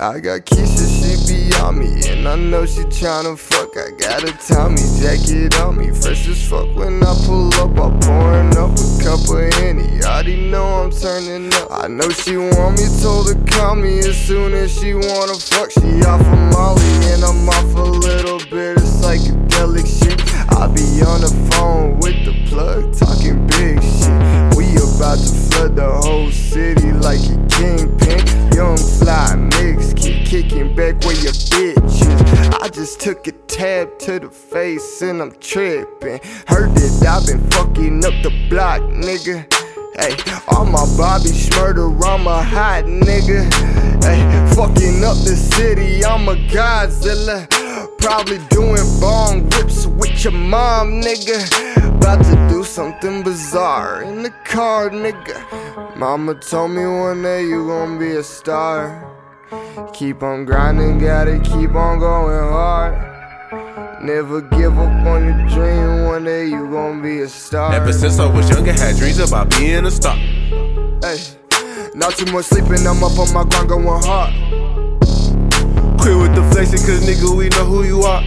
I got Keisha, she be on me, and I know she tryna fuck. I got a Tommy jacket on me, fresh as fuck. When I pull up, I'm pouring up a cup of Henny. Already know I'm turning up. I know she want me, told her call me as soon as she wanna fuck. She off of Molly, and I'm off a little bit of psychedelic shit. I be on the phone just took a tab to the face and I'm tripping. Heard that I've been fucking up the block, nigga. Hey, all my Bobby Shmurda, I'm a hot nigga. Hey, fucking up the city, I'm a Godzilla. Probably doing bong whips with your mom, nigga. About to do something bizarre in the car, nigga. Mama told me one day you gon' be a star. Keep on grinding, gotta keep on going hard. Never give up on your dream, one day you gon' be a star. Ever since I was younger, had dreams about being a star. Hey, not too much sleeping, I'm up on my grind going hard. Quit with the flexing, cause nigga, we know who you are.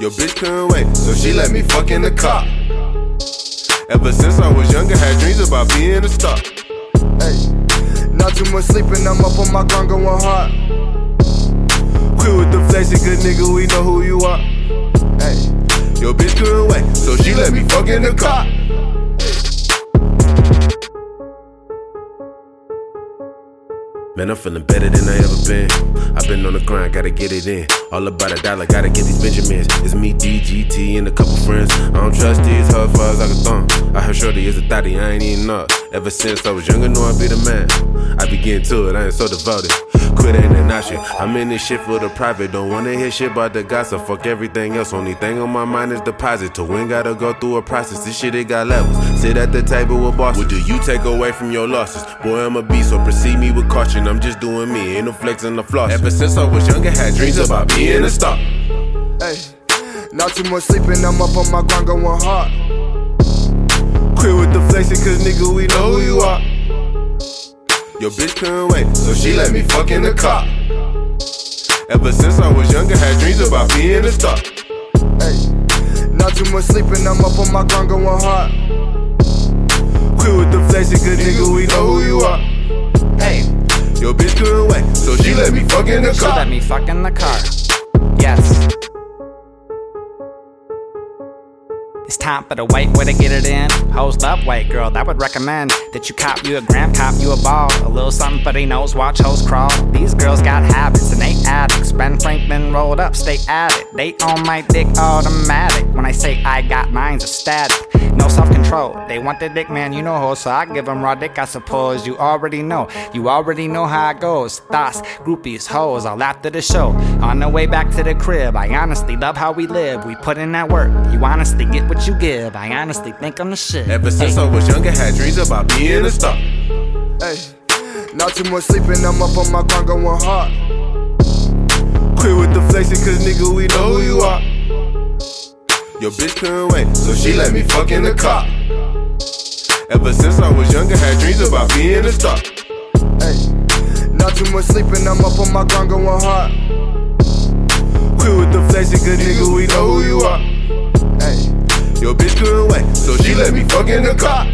Your bitch couldn't wait, so she let me fuck in the car. Ever since I was younger, had dreams about being a star. Hey, too much sleeping, I'm up on my grind going hard. Quit with the flexing, good nigga, we know who you are. Hey, Your bitch couldn't wait, so she let me fuck in the car. Man, I'm feeling better than I ever been. I've been on the grind, gotta get it in. All about a dollar, gotta get these Benjamins. It's me, DGT, and a couple friends. I don't trust these far as I can thumb. I heard Shorty is a thotty, I ain't even up. Ever since I was younger, know I be the man. I be getting to it, I ain't so devoted. Quit ain't an option. I'm in this shit for the private. Don't wanna hear shit about the gossip. Fuck everything else. Only thing on my mind is deposit. To win, gotta go through a process. This shit, it got levels. Sit at the table with bosses. What do you take away from your losses? Boy, I'm a beast, so proceed me with caution. I'm just doing me, ain't no flexing the floss. Ever since I was younger, had dreams about being a star. hey, not too much sleeping, I'm up on my grind going hard. Quit with the flexing, cause nigga, we know who you are. Your bitch couldn't wait, so she let me fuck in the car. Ever since I was younger, had dreams about being a star. Hey, not too much sleeping, I'm up on my grind going hard. Quit with the flexing, cause nigga, we know who you are. Hey, Your bitch couldn't wait, so she let me fuck in the car. she let me fuck in the car. Yes. It's time for the white way to get it in. Hosed up, white girl, that would recommend that you cop you a gram, cop you a ball. A little something for they nose, watch hoes crawl. These girls got habits and they addicts. Ben Franklin rolled up, stay at it. They on my dick automatic. When I say I got mine's a static. No self control. They want the dick, man, you know ho, so I give them raw dick, I suppose. You already know. You already know how it goes. Thoughts, groupies, hoes, all after the show. On the way back to the crib, I honestly love how we live. We put in that work. You honestly get what you give. I honestly think I'm the shit. Ever since I was younger, had dreams about being a star. Hey, not too much sleeping, I'm up on my grind going hard. Quit with the flexing, cause nigga, we know who you are. Your bitch couldn't wait, so she let me fuck in the car. Ever since I was younger, had dreams about being a star. Hey, not too much sleeping, I'm up on my grind going hard. Quit with the flexing, good nigga, we know who you are. Hey. Your bitch couldn't wait, so she let me fuck in the car.